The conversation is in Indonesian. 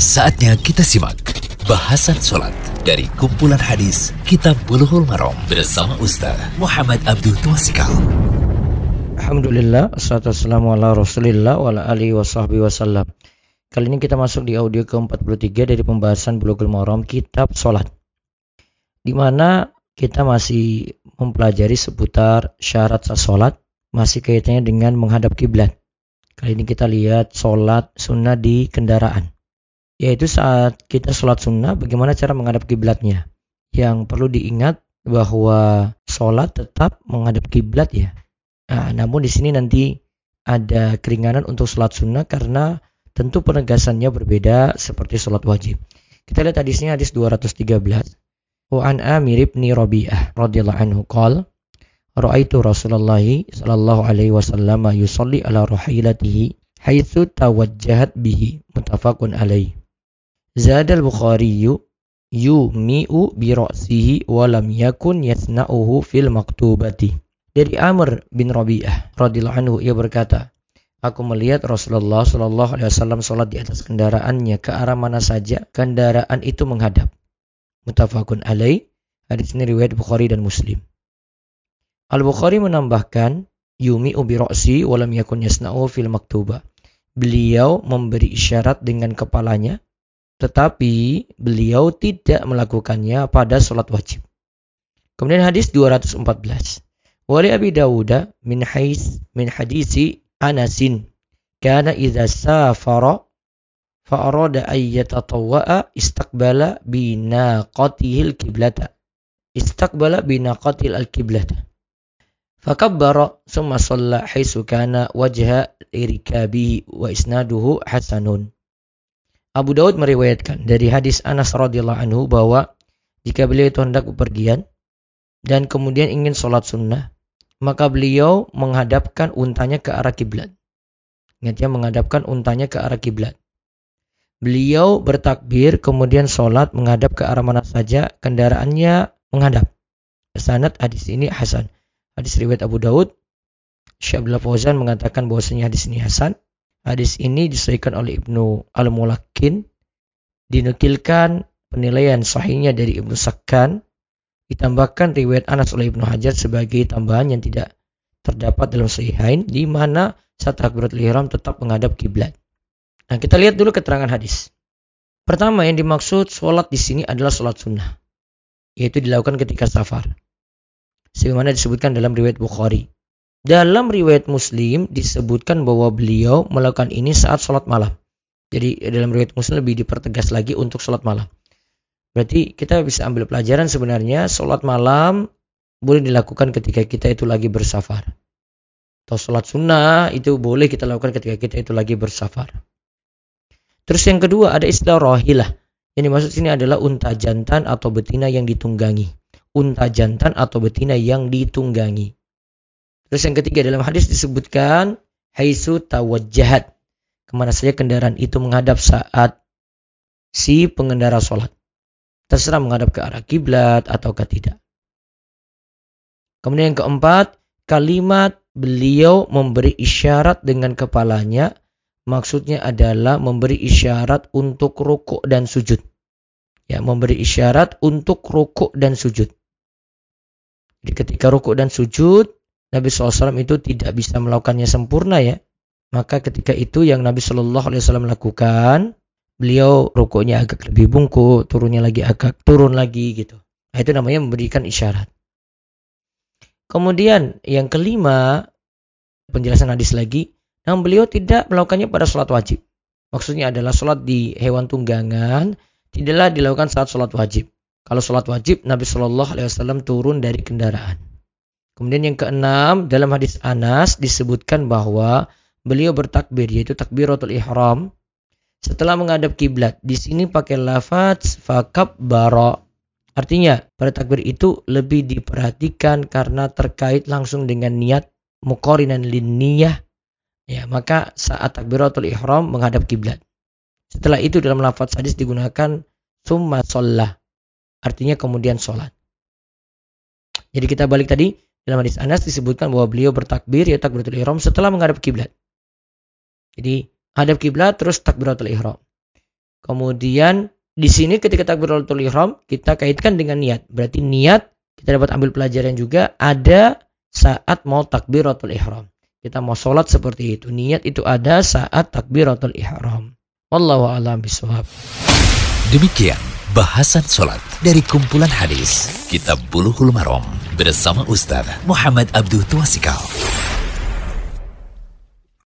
Saatnya kita simak bahasan sholat dari kumpulan hadis Kitab Bulughul Maram bersama Ustaz Muhammad Abdul Twasikal. Alhamdulillah, assalatu wassalamu ala rasulillah wa ala alihi wa wasallam. Kali ini kita masuk di audio ke-43 dari pembahasan Bulughul Maram Kitab Sholat. Di mana kita masih mempelajari seputar syarat sholat, masih kaitannya dengan menghadap kiblat. Kali ini kita lihat sholat sunnah di kendaraan. Yaitu saat kita sholat sunnah, bagaimana cara menghadap kiblatnya. Yang perlu diingat bahwa sholat tetap menghadap kiblat ya. Nah, namun di sini nanti ada keringanan untuk sholat sunnah karena tentu penegasannya berbeda seperti sholat wajib. Kita lihat hadisnya hadis 213. Wa an Amir ibn Rabi'ah radhiyallahu anhu qala Ra'aitu Rasulullah sallallahu alaihi wasallam yusalli ala rahilatihi haitsu tawajjahat bihi muttafaqun alaihi. Zada al-Bukhari yumi'u wa lam yakun yasna'uhu fil maktubati. Dari Amr bin Rabi'ah radhiyallahu anhu ia berkata, Aku melihat Rasulullah Shallallahu Alaihi Wasallam sholat di atas kendaraannya ke arah mana saja kendaraan itu menghadap. Mutafakun alaih. Hadis ini riwayat Bukhari dan Muslim. Al-Bukhari menambahkan Yumi ubi roksi walam yakun yasna'u fil maktuba. Beliau memberi isyarat dengan kepalanya, tetapi beliau tidak melakukannya pada sholat wajib. Kemudian hadis 214. Wali Abi Dawuda min hais min hadisi Anasin kana idza safara fa arada ay yatatawwa'a istaqbala binaqatihi al-qiblata. Istaqbala binaqatihi al-qiblata. Fakabbara summa shalla haitsu kana wajha irkabihi wa isnaduhu hasanun. Abu Daud meriwayatkan dari hadis Anas radhiyallahu anhu bahwa jika beliau itu hendak bepergian dan kemudian ingin sholat sunnah, maka beliau menghadapkan untanya ke arah kiblat. Ingat ya, menghadapkan untanya ke arah kiblat. Beliau bertakbir, kemudian sholat menghadap ke arah mana saja kendaraannya menghadap. Sanad hadis ini Hasan hadis riwayat Abu Daud. Syekh Abdullah Fauzan mengatakan bahwasanya hadis ini hasan. Hadis ini disahihkan oleh Ibnu Al-Mulakin. Dinukilkan penilaian sahihnya dari Ibnu Sakkan. Ditambahkan riwayat Anas oleh Ibnu Hajar sebagai tambahan yang tidak terdapat dalam sahihain di mana saat takbiratul ihram tetap menghadap kiblat. Nah, kita lihat dulu keterangan hadis. Pertama yang dimaksud sholat di sini adalah sholat sunnah, yaitu dilakukan ketika safar sebagaimana disebutkan dalam riwayat Bukhari. Dalam riwayat Muslim disebutkan bahwa beliau melakukan ini saat sholat malam. Jadi dalam riwayat Muslim lebih dipertegas lagi untuk sholat malam. Berarti kita bisa ambil pelajaran sebenarnya sholat malam boleh dilakukan ketika kita itu lagi bersafar. Atau sholat sunnah itu boleh kita lakukan ketika kita itu lagi bersafar. Terus yang kedua ada istilah rohilah. Yang dimaksud sini adalah unta jantan atau betina yang ditunggangi unta jantan atau betina yang ditunggangi. Terus yang ketiga dalam hadis disebutkan haisu tawajjahat. Ke mana saja kendaraan itu menghadap saat si pengendara sholat. Terserah menghadap ke arah kiblat ataukah tidak. Kemudian yang keempat, kalimat beliau memberi isyarat dengan kepalanya. Maksudnya adalah memberi isyarat untuk rukuk dan sujud. Ya, memberi isyarat untuk rukuk dan sujud. Jadi ketika rukuk dan sujud, Nabi SAW itu tidak bisa melakukannya sempurna ya. Maka ketika itu yang Nabi Shallallahu Alaihi Wasallam lakukan, beliau rukuknya agak lebih bungkuk, turunnya lagi agak turun lagi gitu. Nah, itu namanya memberikan isyarat. Kemudian yang kelima, penjelasan hadis lagi, namun beliau tidak melakukannya pada sholat wajib. Maksudnya adalah sholat di hewan tunggangan tidaklah dilakukan saat sholat wajib. Kalau sholat wajib, Nabi Shallallahu Alaihi Wasallam turun dari kendaraan. Kemudian yang keenam, dalam hadis Anas disebutkan bahwa beliau bertakbir, yaitu takbiratul ihram. Setelah menghadap kiblat, di sini pakai lafaz fakab baro. Artinya, pada takbir itu lebih diperhatikan karena terkait langsung dengan niat mukorinan liniyah. Ya, maka saat takbiratul ihram menghadap kiblat. Setelah itu dalam lafaz hadis digunakan summa shollah artinya kemudian sholat. Jadi kita balik tadi dalam hadis Anas disebutkan bahwa beliau bertakbir ya takbiratul ihram setelah menghadap kiblat. Jadi hadap kiblat terus takbiratul ihram. Kemudian di sini ketika takbiratul ihram kita kaitkan dengan niat. Berarti niat kita dapat ambil pelajaran juga ada saat mau takbiratul ihram. Kita mau sholat seperti itu. Niat itu ada saat takbiratul ihram. Wallahu a'lam bishawab. Demikian bahasan sholat dari kumpulan hadis Kitab Bulughul Maram bersama Ustaz Muhammad Abdul Tuasikal.